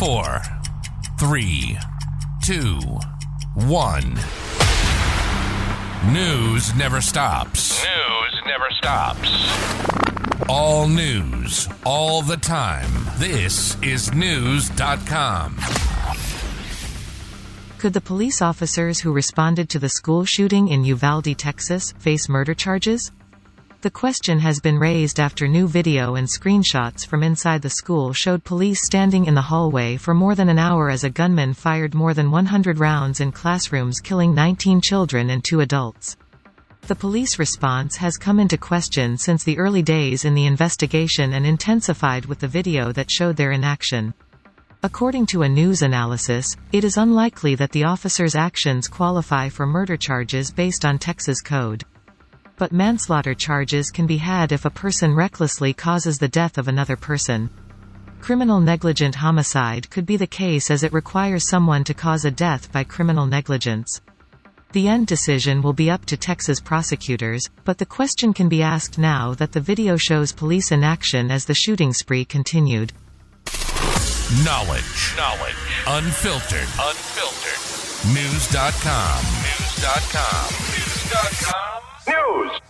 Four, three, two, one. News never stops. News never stops. All news, all the time. This is Knewz.com. Could the police officers who responded to the school shooting in Uvalde, Texas, face murder charges? The question has been raised after new video and screenshots from inside the school showed police standing in the hallway for more than an hour as a gunman fired more than 100 rounds in classrooms killing 19 children and two adults. The police response has come into question since the early days in the investigation and intensified with the video that showed their inaction. According to a news analysis, it is unlikely that the officers' actions qualify for murder charges based on Texas code. But manslaughter charges can be had if a person recklessly causes the death of another person. Criminal negligent homicide could be the case as it requires someone to cause a death by criminal negligence. The end decision will be up to Texas prosecutors, but the question can be asked now that the video shows police in action as the shooting spree continued. Knowledge. Knowledge. Unfiltered. Unfiltered. Knewz.com. Knewz.com. Knewz.com. News.